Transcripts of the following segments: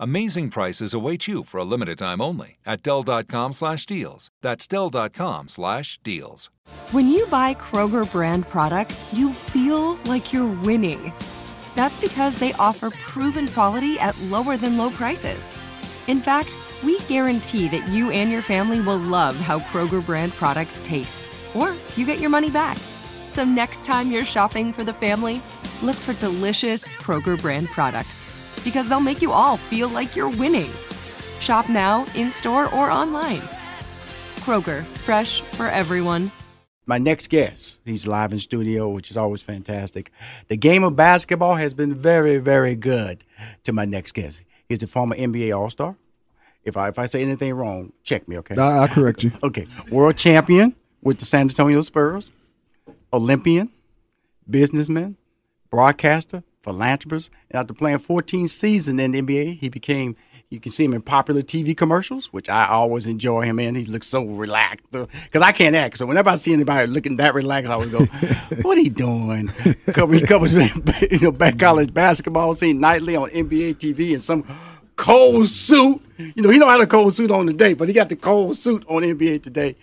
Amazing prices await you for a limited time only at Dell.com slash deals. That's Dell.com slash deals. When you buy Kroger brand products, you feel like you're winning. That's because they offer proven quality at lower than low prices. In fact, we guarantee that you and your family will love how Kroger brand products taste, or you get your money back. So next time you're shopping for the family, look for delicious Kroger brand products because they'll make you all feel like you're winning. Shop now, in store, or online. Kroger, fresh for everyone. My next guest, he's live in studio, which is always fantastic. The game of basketball has been very, very good to my next guest. He's a former NBA All Star. If I if I say anything wrong, check me, okay? I, I correct you. Okay, world champion with the San Antonio Spurs, Olympian, businessman, broadcaster, philanthropist, and after playing 14 seasons in the NBA, he became. You can see him in popular TV commercials, which I always enjoy him in. He looks so relaxed uh, because I can't act. So whenever I see anybody looking that relaxed, I always go, "What he doing?" He covers you know back college basketball scene nightly on NBA TV and some cold suit. You know, he don't have a cold suit on today, but he got the cold suit on NBA Today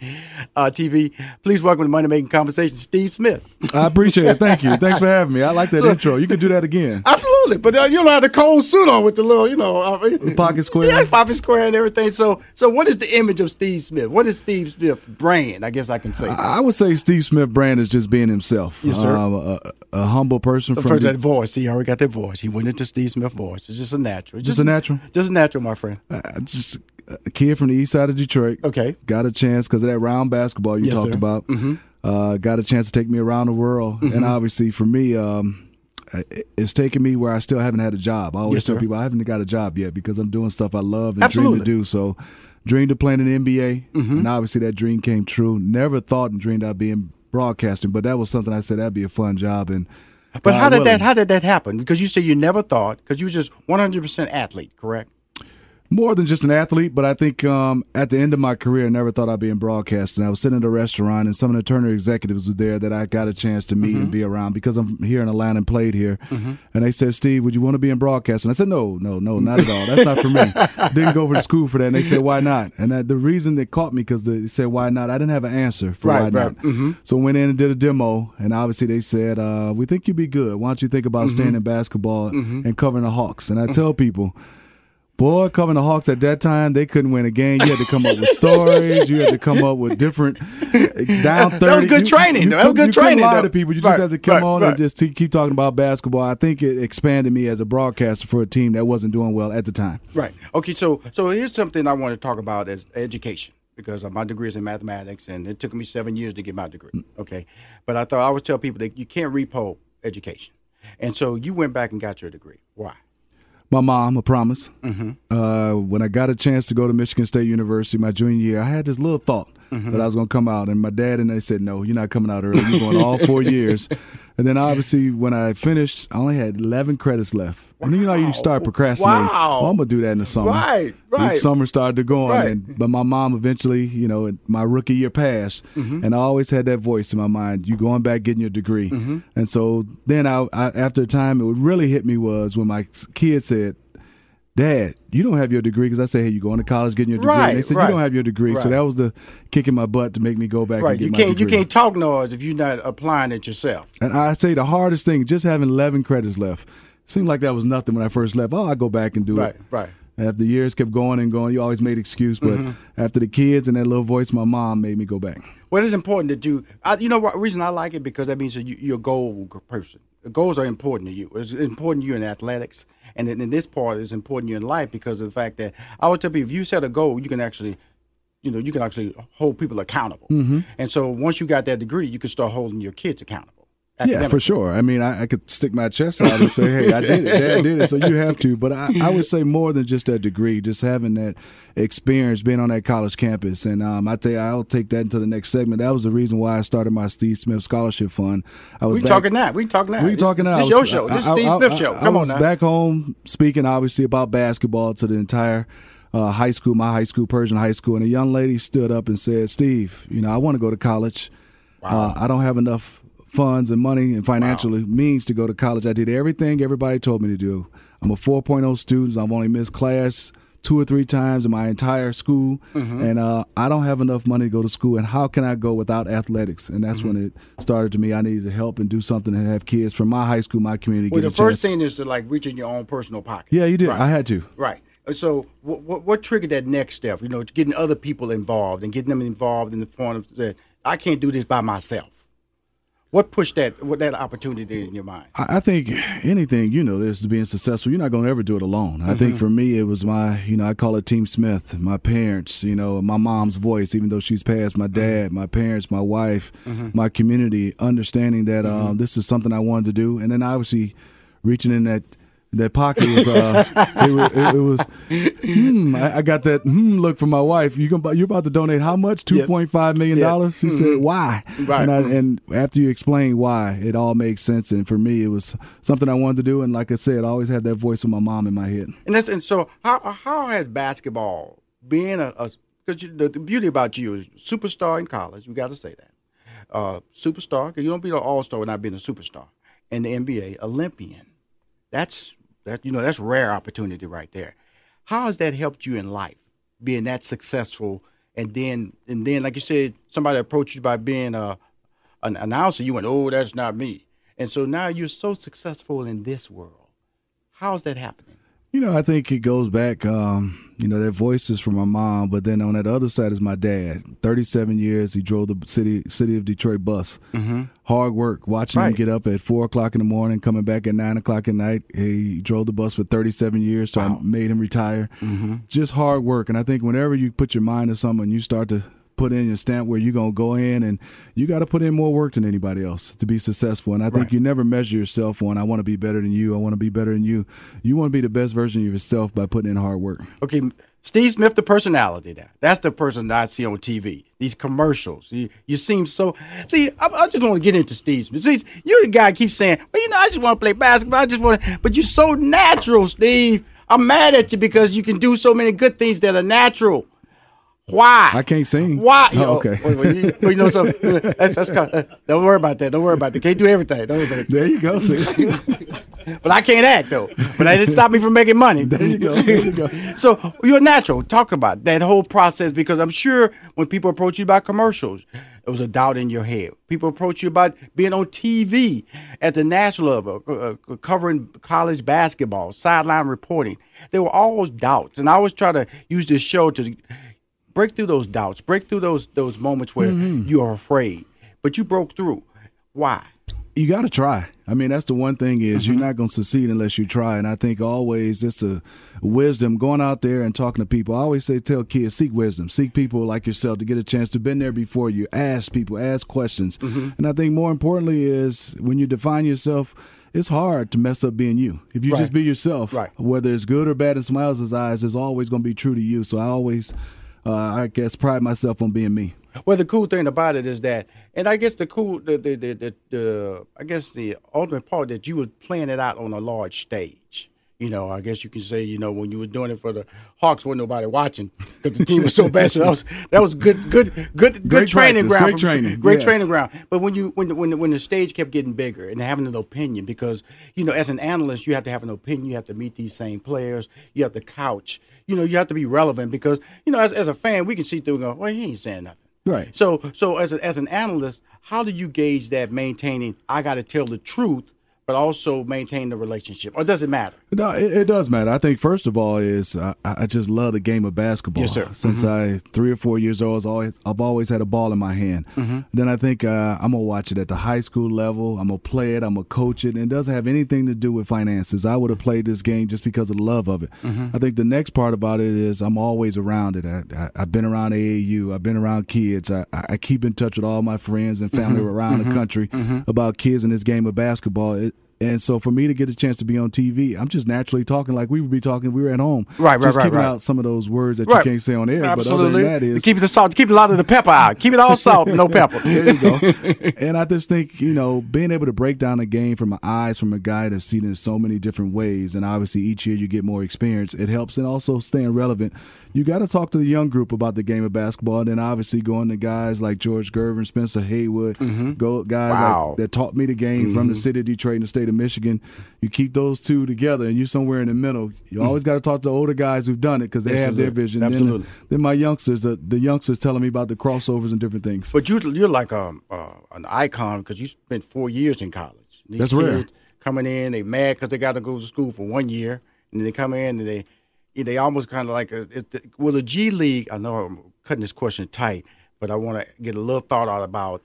uh, TV. Please welcome to Money Making Conversation, Steve Smith. I appreciate it. Thank you. Thanks for having me. I like that intro. You can do that again. Absolutely, but uh, you don't have the cold suit on with the little, you know, uh, the pocket square. Yeah, pocket square and everything. So, so what is the image of Steve Smith? What is Steve Smith brand? I guess I can say. I, I would say Steve Smith brand is just being himself. Yes, sir. Um, a, a, humble person. From First, the, that voice. He already got that voice. He went into Steve Smith voice. It's just a natural. It's just, just a natural. Just a natural, my friend. Uh, just a kid from the east side of Detroit. Okay. Got a chance because of that round basketball you yes, talked sir. about. Mm-hmm. Uh, got a chance to take me around the world. Mm-hmm. And obviously, for me, um, it's taken me where I still haven't had a job. I always yes, tell sir. people I haven't got a job yet because I'm doing stuff I love and Absolutely. dream to do. So, dreamed to play in the NBA, mm-hmm. and obviously that dream came true. Never thought and dreamed I'd be in broadcasting, but that was something I said that'd be a fun job. And but God how did willing, that how did that happen? Because you say you never thought because you were just 100 percent athlete, correct? More than just an athlete, but I think um, at the end of my career, I never thought I'd be in broadcasting. I was sitting at a restaurant, and some of the Turner executives were there that I got a chance to meet Mm-hmm. and be around because I'm here in Atlanta and played here. And they said, "Steve, would you want to be in broadcasting?" I said, "No, no, no, not at all. That's not for me. Didn't go over to school for that." And they said, "Why not?" And that, the reason they caught me because they said, "Why not?" I didn't have an answer for Right, why right. not. Mhm. So went in and did a demo, and obviously they said, uh, "We think you'd be good. Why don't you think about staying in basketball and covering the Hawks?" And I tell people. Boy, covering the Hawks at that time, they couldn't win a game. You had to come up with stories. You had to come up with different uh, down thirty. That was good You- training, You. That was good you training, lie though. to people. You Right, just have to come right, on right. and just keep talking about basketball. I think it expanded me as a broadcaster for a team that wasn't doing well at the time. Right. Okay. So so here's something I want to talk about as education because uh, my degree is in mathematics and it took me seven years to get my degree. Mm. Okay. But I thought I always tell people that you can't repo education, and so you went back and got your degree. Why? My mom, a promise. Mm-hmm. Uh, when I got a chance to go to Michigan State University my junior year, I had this little thought Mm-hmm. that I was going to come out, and my dad and they said, "No, you're not coming out early. You're going all four years." And then obviously, when I finished, I only had 11 credits left. And you know, you start procrastinating. Wow. Oh, I'm gonna do that in the summer. Right, right. Each summer started to go on, Right. and, but my mom eventually, you know, my rookie year passed, Mm-hmm. and I always had that voice in my mind: "You going back, getting your degree." Mm-hmm. And so then, I, I after a time, it would really hit me was when my kid said. Dad, you don't have your degree because I said, "Hey, you going to college, getting your degree." Right, and they said, right, "You don't have your degree," so right. that was the kick in my butt to make me go back Right. and get You can't you can't talk noise if you're not applying it yourself. And I say the hardest thing, just having 11 credits left, seemed like that was nothing when I first left. Oh, I go back and do Right. it. Right. Right after years kept going and going, you always made excuse. But Mm-hmm. after the kids and that little voice, my mom made me go back. Well, it's important that you, I, you know, what reason I like it because that means that you, you're a goal person. Goals are important to you. It's important to you in athletics, and in, in this part, it's important to you in life because of the fact that I would tell people if you set a goal, you can actually, you know, you can actually hold people accountable. Mm-hmm. And so once you got that degree, you can start holding your kids accountable. Yeah, for sure. I mean, I, I could stick my chest out and say, "Hey, I did it. Dad did it." So you have to. But I, I would say more than just that degree, just having that experience, being on that college campus, and um, I tell you, I'll take that into the next segment. That was the reason why I started my Steve Smith Scholarship Fund. I was We back- talking that. We talking that. We talking now. This your show. This is I- Steve Smith show. Come on now. back home speaking obviously about basketball to the entire uh, high school, my high school, Pershing high school, and a young lady stood up and said, "Steve, you know, I want to go to college. Uh, I don't have enough funds and money and financially means to go to college. I did everything everybody told me to do. I'm a 4.0 student. I've only missed class." Two or three times in my entire school, Mm-hmm. and uh, I don't have enough money to go to school. And how can I go without athletics? And that's when it started to me. I needed to help and do something to have kids from my high school, my community. Well, the first chance. thing is to like reach in your own personal pocket. Yeah, you did. Right. I had to. Right. So, what, what, what triggered that next step? You know, getting other people involved and getting them involved in the point of that I can't do this by myself. What pushed that? What that opportunity in your mind? I I think anything, you know, there's being successful. You're not going to ever do it alone. I think mm-hmm. for me, it was my, you know, I call it Team Smith, my parents, you know, my mom's voice, even though she's passed, my mm-hmm. dad, my parents, my wife, mm-hmm. my community, understanding that um, this is something I wanted to do. And then obviously reaching in that. That pocket was, uh, it, was, it, it was, hmm, I, I got that hmm look from my wife. You can, you're about to donate how much? Two Yes. point five million dollars. She said, "Why?" Right. And, I, and after you explain why, it all makes sense. And for me, it was something I wanted to do. And like I said, I always had that voice of my mom in my head. And that's and so how how has basketball being a because the, the beauty about you is superstar in college. We got to say that uh, superstar because you don't be an all star without being a superstar. In the NBA, Olympian. That's that you know that's rare opportunity right there. How has that helped you in life, being that successful, and then and then like you said, somebody approached you by being a an announcer. You went, oh, that's not me, and so now you're so successful in this world. How's that happening? You know, I think it goes back. Um, you know, that voice is from my mom, but then on that other side is my dad. Thirty-seven years, he drove the city city of Detroit bus. Mm-hmm. Hard work, watching him get up at four o'clock in the morning, coming back at nine o'clock at night. He drove the bus for thirty-seven years, so I made him retire. Mm-hmm. Just hard work, and I think whenever you put your mind to something, you start to put in your stamp where you're gonna go in, and you got to put in more work than anybody else to be successful. And I think Right. you never measure yourself on I want to be better than you. I want to be better than you. You want to be the best version of yourself by putting in hard work. Okay, Steve Smith, the personality there. That's the person that I see on TV. These commercials. You, you seem so. See, I, I just want to get into Steve Smith. See, you're the guy keeps saying, well, you know, I just want to play basketball. I just want to. But you're so natural, Steve. I'm mad at you because you can do so many good things that are natural. Why? I can't sing. Why? Oh, okay. wait, wait, you, you know something? That's, that's kind of, don't worry about that. Don't worry about that. Can't do everything. Don't worry about it. There you go. See, But I can't act though. But that didn't stop me from making money. there you go. There you go. So you're natural. Talk about that whole process because I'm sure when people approach you about commercials, there was a doubt in your head. People approach you about being on TV at the national level, uh, uh, covering college basketball, sideline reporting. There were always doubts, and I always try to use this show to break through those doubts, break through those those moments where you are afraid, but you broke through. Why? you got to try. I mean, that's the one thing is Mm-hmm. you're not going to succeed unless you try. And I think always it's a wisdom going out there and talking to people. I always say, tell kids, seek wisdom, seek people like yourself to get a chance to been there before you. Ask people, ask questions. Mm-hmm. And I think more importantly is when you define yourself, it's hard to mess up being you. If you Right. just be yourself, Right. whether it's good or bad in somebody else's eyes, it's always going to be true to you. So I always, uh, I guess, pride myself on being me. Well, the cool thing about it is that, and I guess the cool, the the the, the, the I guess the ultimate part that you were playing it out on a large stage. You know, I guess you can say, you know, when you were doing it for the Hawks, wasn't nobody watching because the team was so bad. So that was that was good, good, good, good Great training practice, ground. great training, great yes. training ground. But when you when the, when the, when the stage kept getting bigger and having an opinion, because you know, as an analyst, you have to have an opinion. You have to meet these same players. You have to couch. You know, you have to be relevant because you know, as as a fan, we can see through and go, well, he ain't saying nothing. Right. So, so as a, as an analyst, how do you gauge that maintaining? I got to tell the truth, but also maintain the relationship, or does it matter? No, it, it does matter. I think first of all is uh, I just love the game of basketball. Yes, sir. Since Mm-hmm. I three or four years old, I was always, I've always had a ball in my hand. Mm-hmm. Then I think uh, I'm gonna watch it at the high school level. I'm gonna play it. I'm gonna coach it. And it doesn't have anything to do with finances. I would have played this game just because of the love of it. Mm-hmm. I think the next part about it is I'm always around it. I, I, I've been around AAU. I've been around kids. I, I keep in touch with all my friends and family Mm-hmm. around the country about kids in this game of basketball. It, and so for me to get a chance to be on TV, I'm just naturally talking like we would be talking. if We were at home, Right, right, just right, keeping right. out some of those words that Right. you can't say on air. Absolutely. But other than that, is keep the salt, keep a lot of the pepper out. Keep it all salt, no pepper. there you go. and I just think, you know, being able to break down a game from my eyes from a guy that's seen it in so many different ways, and obviously each year you get more experience, it helps. And also staying relevant, you got to talk to the young group about the game of basketball. And then obviously going to guys like George Gervin, Spencer Haywood, go guys Mm-hmm. Wow. like, that taught me the game from the city of Detroit and the state of Michigan. You keep those two together, and you're somewhere in the middle. You always got to talk to the older guys who've done it because they have their vision. Absolutely. Then, then my youngsters, the, the youngsters telling me about the crossovers and different things. But you, you're like a, uh, an icon because you spent four years in college. These That's rare. Coming in, they mad because they got to go to school for one year, and then they come in and they, they almost kind of like a, it's the, well, the G League. I know I'm cutting this question tight, but I want to get a little thought out about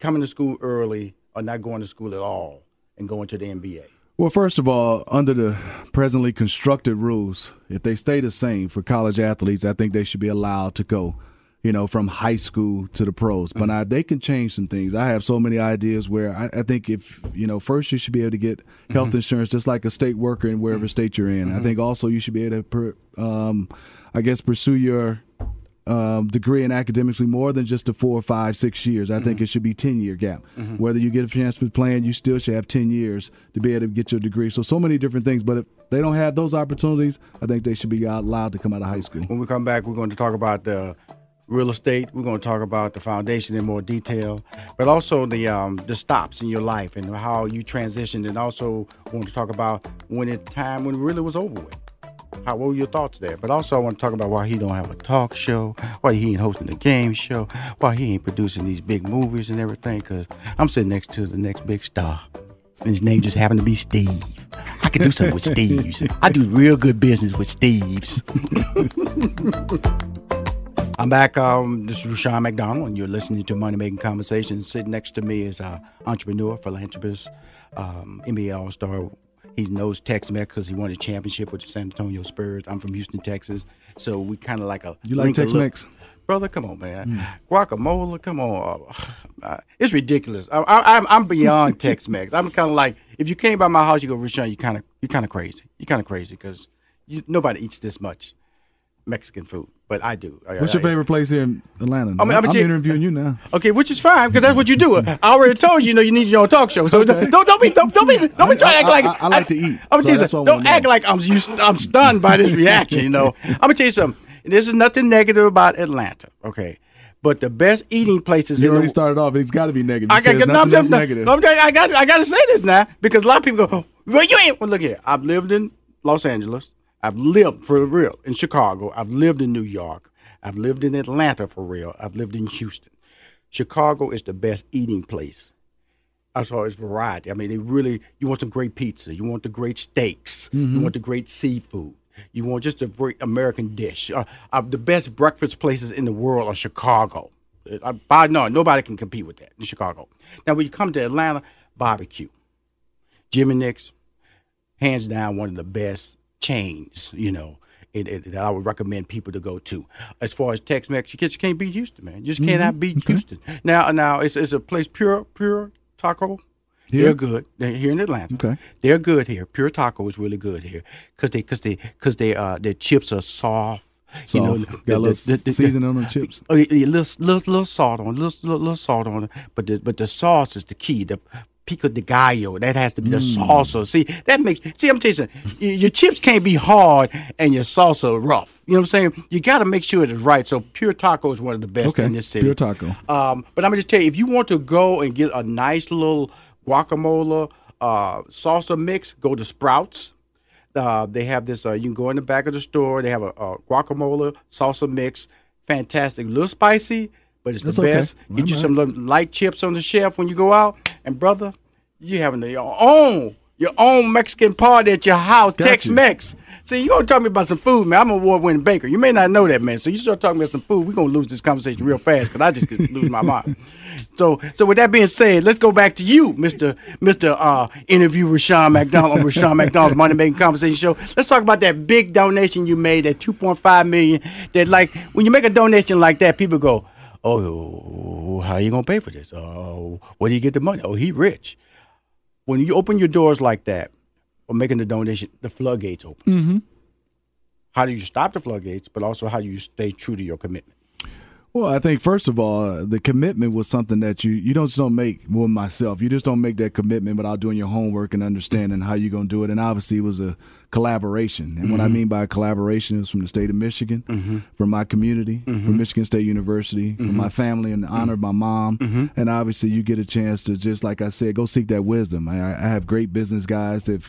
coming to school early or not going to school at all and going to the NBA. Well, first of all, under the presently constructed rules, if they stay the same for college athletes, I think they should be allowed to go, you know, from high school to the pros. But mm-hmm. I, they can change some things. I have so many ideas where I, I think if, you know, first you should be able to get mm-hmm. health insurance just like a state worker in wherever mm-hmm. state you're in. I think also you should be able to, per, um, I guess, pursue your um, degree in academically more than just the four, five, six years. I think it should be ten year gap. Whether you get a chance to play, you still should have ten years to be able to get your degree. So so many different things. But if they don't have those opportunities, I think they should be allowed to come out of high school. When we come back, we're going to talk about the real estate. We're going to talk about the foundation in more detail, but also the um, the stops in your life and how you transitioned, and also want to talk about when it time when it really was over with. How what were your thoughts there? But also I want to talk about why he don't have a talk show, why he ain't hosting a game show, why he ain't producing these big movies and everything. Cause I'm sitting next to the next big star. And his name just happened to be Steve. I can do something with Steve's. I do real good business with Steve's. I'm back. Um, this is Rushion McDonald, and you're listening to Money Making Conversations. Sitting next to me is uh, entrepreneur, philanthropist, um, NBA All Star. He knows Tex Mex because he won a championship with the San Antonio Spurs. I'm from Houston, Texas, so we kind of like a You like little- Tex-Mex? brother. Come on, man. Guacamole, come on. Uh, it's ridiculous. I, I, I'm I'm beyond Tex Mex. I'm kind of like if you came by my house, you go, Rushion, you kind of you kind of crazy. You kind of crazy because nobody eats this much Mexican food, but I do. I- What's your I- favorite place here in Atlanta? I mean, I'm I'm, a interviewing you now. Okay, which is fine because that's what you do. I already told you, you know, you need your own talk show. So don't don't be don't, don't be don't be trying to act like I- like to eat, I'm so gonna tell you something. Don't act know. like I'm you, I'm stunned by this reaction. You know, I'm gonna tell you something. This is nothing negative about Atlanta. Okay, but the best eating places You in already the started off. It's got to be negative. I got, no, no, negative. no, you, I got I got to say this now because a lot of people go, well, you ain't. Well, look here. I've lived in Los Angeles. I've lived for real in Chicago. I've lived in New York. I've lived in Atlanta for real. I've lived in Houston. Chicago is the best eating place as far as variety. I mean, they really you want some great pizza, you want the great steaks, you want the great seafood, you want just a great American dish. Uh, uh, the best breakfast places in the world are Chicago. Uh, by no, nobody can compete with that in Chicago. Now, when you come to Atlanta, barbecue, Jim 'N Nick's, hands down one of the best chains. You know. It, it, that I would recommend people to go to. As far as Tex-Mex, you just can't beat Houston, man. You just cannot beat Houston. Now, now it's, it's a place pure, pure taco. Here? They're good. They're here in Atlanta. Okay. They're good here. Pure Taco is really good here because they because they because they uh their chips are soft. Soft. You know, Got a little seasoning on the chips. Oh, yeah, yeah, little, little, little salt on, little, little, little salt on it. But the, but the sauce is the key. The pico de gallo, that has to be the Mm. salsa. See, that makes. See, I'm telling you, your chips can't be hard and your salsa rough. You know what I'm saying? You got to make sure it is right. So Pure Taco is one of the best Okay, in this city. Pure Taco. Um, but I'm gonna just tell you, if you want to go and get a nice little guacamole uh, salsa mix, go to Sprouts. Uh, they have this. Uh, you can go in the back of the store. They have a, a guacamole salsa mix. Fantastic, a little spicy, but it's That's the okay. best. Get you some little light chips on the shelf when you go out. And brother, You having your own your own Mexican party at your house, Got Tex Mex. See, you gonna talk me about some food, man. I'm an award winning baker. You may not know that, man. So you start talking about some food, we're gonna lose this conversation real fast because I just lose my mind. So, so with that being said, let's go back to you, Mister Mister uh, Interview Rushion McDonald on Rushion McDonald's Money Making Conversation Show. Let's talk about that big donation you made, that 2.5 million. That like when you make a donation like that, people go, "Oh, how you gonna pay for this? Oh, where do you get the money? Oh, he rich." When you open your doors like that, or making the donation, the floodgates open. Mm-hmm. How do you stop the floodgates, but also how do you stay true to your commitment? Well, I think first of all, uh, the commitment was something that you you don't just don't make. Well, myself, you just don't make that commitment without doing your homework and understanding how you're gonna do it. And obviously, it was a collaboration. And what I mm-hmm. mean by a collaboration is from the state of Michigan, mm-hmm. from my community, from mm-hmm. Michigan State University, from my family, and honor of my mom. And obviously, you get a chance to just like I said, go seek that wisdom. I, I have great business guys that.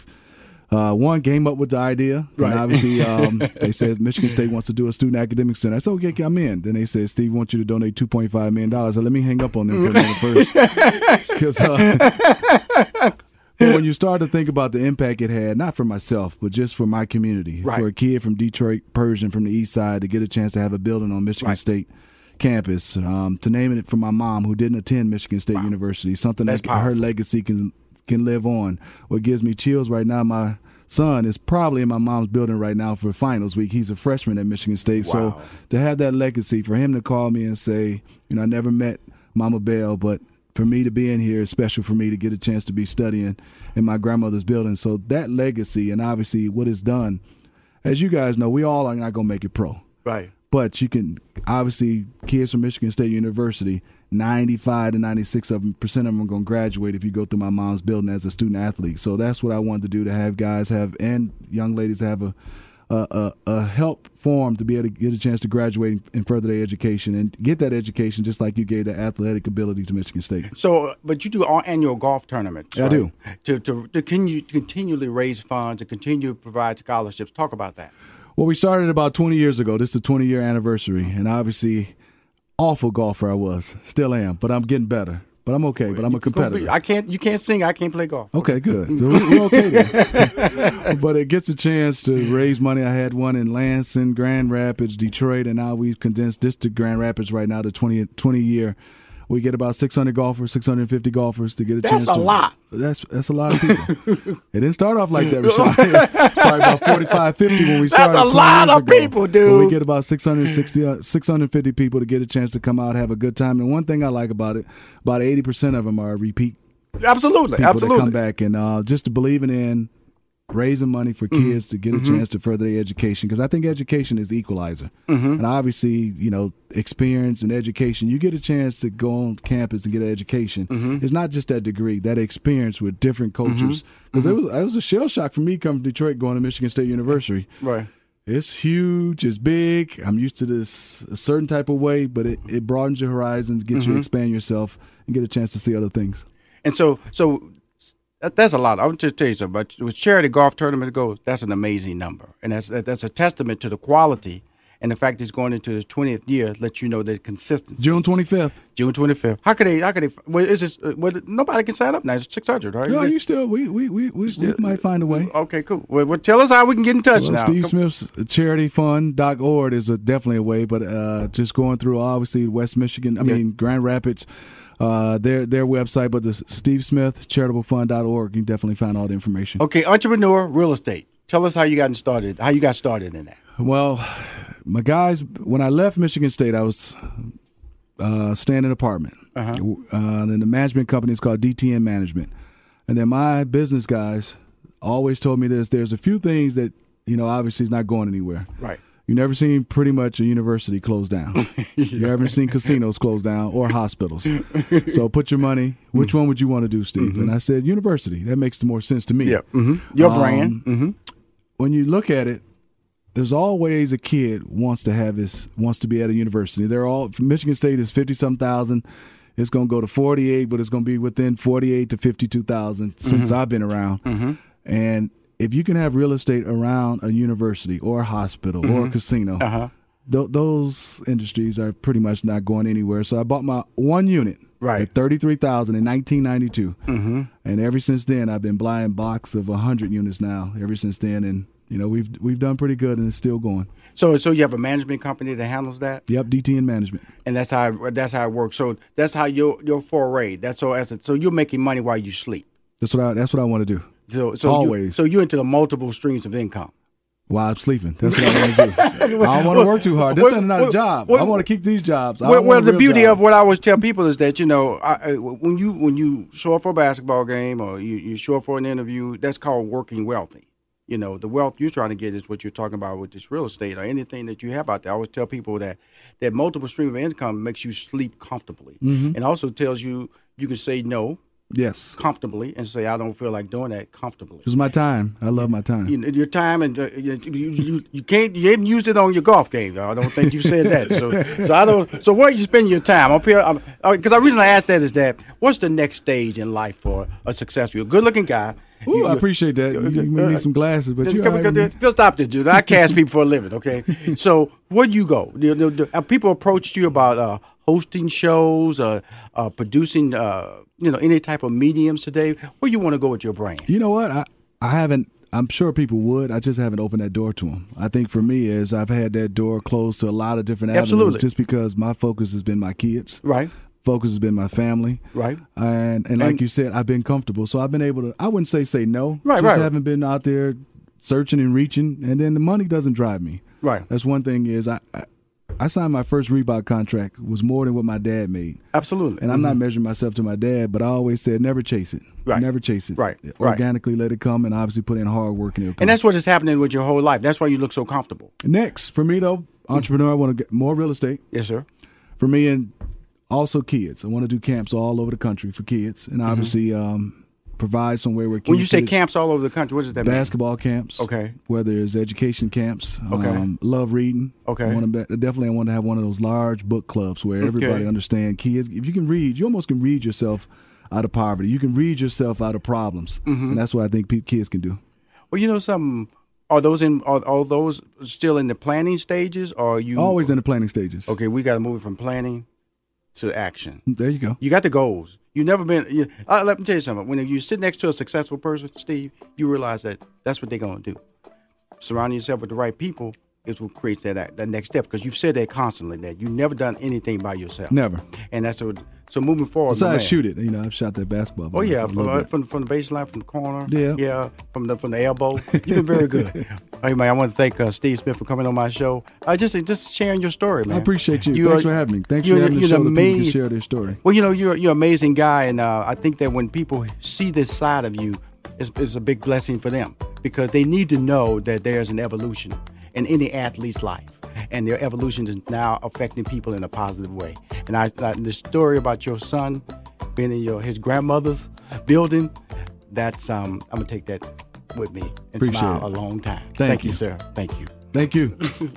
Uh, one came up with the idea, Right. and obviously um, they said Michigan State wants to do a student academic center. I said, okay, I'm in. Then they said, Steve wants you to donate 2.5 million dollars. I said, let me hang up on them for a minute first, because uh, but when you start to think about the impact it had, not for myself, but just for my community, Right. for a kid from Detroit, Pershing from the East Side to get a chance to have a building on Michigan Right. State campus, um, to name it for my mom who didn't attend Michigan State University, something That's that her legacy can can live on. What gives me chills right now, my son is probably in my mom's building right now for finals week. He's a freshman at Michigan State. Wow. So to have that legacy, for him to call me and say, you know, I never met Mama Bell, but for me to be in here is special for me to get a chance to be studying in my grandmother's building. So that legacy and obviously what it's done, as you guys know, we all are not gonna make it pro. Right. But you can obviously kids from Michigan State University, ninety five to ninety six of them percent of them are going to graduate if you go through my mom's building as a student athlete. So that's what I wanted to do to have guys have and young ladies have a a, a, a help form to be able to get a chance to graduate and further their education and get that education just like you gave the athletic ability to Michigan State. So, but you do all annual golf tournaments. I right? do. To to to continue to continually raise funds and continue to provide scholarships. Talk about that. Well, we started about 20 years ago. This is the 20 year anniversary, and obviously, awful golfer I was, still am, but I'm getting better. But I'm okay. But I'm a competitor. I can't. You can't sing. I can't play golf. Okay, good. So we- we're okay then. but it gets a chance to raise money. I had one in Lansing, Grand Rapids, Detroit, and now we've condensed this to Grand Rapids right now to 20, 20 year. We get about 600 golfers, 650 golfers to get a That's chance That's a to. lot. That's that's a lot of people. it didn't start off like that, Rushion. It's probably about 45, 50 when we started. That's a lot of ago. people, dude. we get about 660, uh, 650 people to get a chance to come out, have a good time. And one thing I like about it, about 80% of them are repeat Absolutely. people Absolutely. come back and uh, just believing in raising money for Mm-hmm. kids to get a chance to further their education because I think education is equalizer Mm-hmm. and obviously you know experience and education you get a chance to go on campus and get an education Mm-hmm. it's not just that degree that experience with different cultures because it was it was a shell shock for me coming to Detroit going to Michigan State University Right. it's huge. It's big. I'm used to this a certain type of way, but it, it broadens your horizons, gets Mm-hmm. you to expand yourself, and get a chance to see other things. And so, so that, that's a lot. I would just tell you something. But with charity golf tournament goes, that's an amazing number, and that's that, that's a testament to the quality and the fact it's going into its twentieth year. Let you know the consistency. June 25th. June twenty fifth. How could they? How could they? Well, is this? Uh, well, nobody can sign up now. It's six hundred, right? No, you still we we we, we, we might find a way. Okay, cool. Well, well, tell us how we can get in touch Well, now. Steve Come- Smith's charityfund.org is a, definitely a way, but uh, just going through obviously West Michigan, I Yeah. mean Grand Rapids, uh, their their website, but the Steve Smith charitablepfund.org, you can definitely find all the information. Okay, entrepreneur, real estate. Tell us how you got started. How you got started in that. Well, my guys, when I left Michigan State, I was uh, staying in an apartment. Uh-huh. Uh, and the management company is called DTN Management. And then my business guys always told me this there's a few things that, you know, obviously is not going anywhere. Right. You never seen pretty much a university close down. You ever seen casinos close down or hospitals. so put your money. Which one would you want to do, Steve? And I said university. That makes the more sense to me. Yeah. hmm Your Um, brand. hmm When you look at it, there's always a kid wants to have his wants to be at a university. They're all Michigan State is fifty some thousand. It's going to go to forty eight, but it's going to be within forty eight to fifty two thousand since I've been around. And if you can have real estate around a university or a hospital or a casino, Uh-huh. th- those industries are pretty much not going anywhere. So I bought my one unit Right. At 33,000 in 1992. Mm-hmm. And ever since then, I've been buying box of 100 units now. Ever since then, and you know we've we've done pretty good, and it's still going. So, so you have a management company that handles that, Yep, DTN Management. and that's how that's how it works. So that's how your your foray. That's so as a, so you're making money while you sleep. That's what I that's what I want to do. So, so You, Always. so you're into the multiple streams of income. While I'm sleeping, that's what I want to do. I don't want to work too hard. This is not a job. I want to keep these jobs. I Well, well the beauty job. of what I always tell people is that you know I, I- when you when you show up for a basketball game or you, you show up for an interview, that's called working wealthy. You know, the wealth you're trying to get is what you're talking about with this real estate or anything that you have out there. I always tell people that that multiple stream of income makes you sleep comfortably, Mm-hmm. and also tells you you can say no yes, comfortably and say I don't feel like doing that comfortably. it was my time. I love my time. You know, your time and uh, you, you, you, can't you haven't used it on your golf game. though. I don't think you said that. So so I don't. So where you spend your time up here? Because the reason I asked that is that what's the next stage in life for a successful, good-looking guy. Ooh, You- I appreciate that. You, you may need some glasses, but you come- right just stop this, dude. I cast people for a living, okay? so where do you go? Do, do, do- people approached you about uh, hosting shows, uh, uh, producing, uh, you know, any type of mediums today? Where you want to go with your brand? You know what? I I haven't. I'm sure people would. I just haven't opened that door to them. I think for me is I've had that door closed to a lot of different avenues, Absolutely. just because my focus has been my kids. Right, Focus has been my family. right. And and like And- you said, I've been comfortable, so I've been able to. I wouldn't say say no. Right, just right. haven't been out there searching and reaching, and then the money doesn't drive me. Right. That's one thing. Is I I, I signed my first Reebok contract was more than what my dad made, Absolutely. and I'm not mm-hmm. measuring myself to my dad, but I always said never chase it. Right. Never chase it. Right, right. Organically let it come, and obviously put in hard work, and it'll come. And that's what is happening with your whole life. That's why you look so comfortable. next for me though, entrepreneur. I want to get more real estate Yes, sir. for me and also kids. I want to do camps all over the country for kids, and obviously um, provide somewhere where kids Mm-hmm. When you say camps all over the country, what does that mean? basketball camps. Okay. Whether it's education camps. Okay. Um, love reading. Okay. I want to definitely I want to have one of those large book clubs where everybody Okay. understand kids. If you can read, you almost can read yourself out of poverty. You can read yourself out of problems, Mm-hmm. and that's what I think pe- kids can do. Well, you know something. Are those in? Are, are those still in the planning stages? Or are you Always in the planning stages. Okay, we got to move from planning to action. There you go. You got the goals. You never been. You, uh, let me tell you something. When you sit next to a successful person, Steve, you realize that that's what they're gonna do. Surrounding yourself with the right people is what creates that that next step. Because you've said that constantly that you've never done anything by yourself. Never. And that's what. So moving forward. my Besides man. shoot it, you know, I've shot that basketball. Oh yeah, from, uh, from from the baseline, from the corner. Yeah. yeah, from the from the elbow. You've been very good. hey man, I want to thank uh, Steve Smith for coming on my show. I just just sharing your story, man. I appreciate you. Thanks are- for having me. Thanks you're- for having the you're show an that people can share their story. Well, you know, you're you're an amazing guy, and uh, I think that when people see this side of you, it's, it's a big blessing for them because they need to know that there's an evolution in any athlete's life, and their evolution is now affecting people in a positive way. And I, I the story about your son being in your his grandmother's building, that's um, I'm gonna take that with me and Appreciate smile it. a long time. Thank you, you. sir. Thank you. Thank you.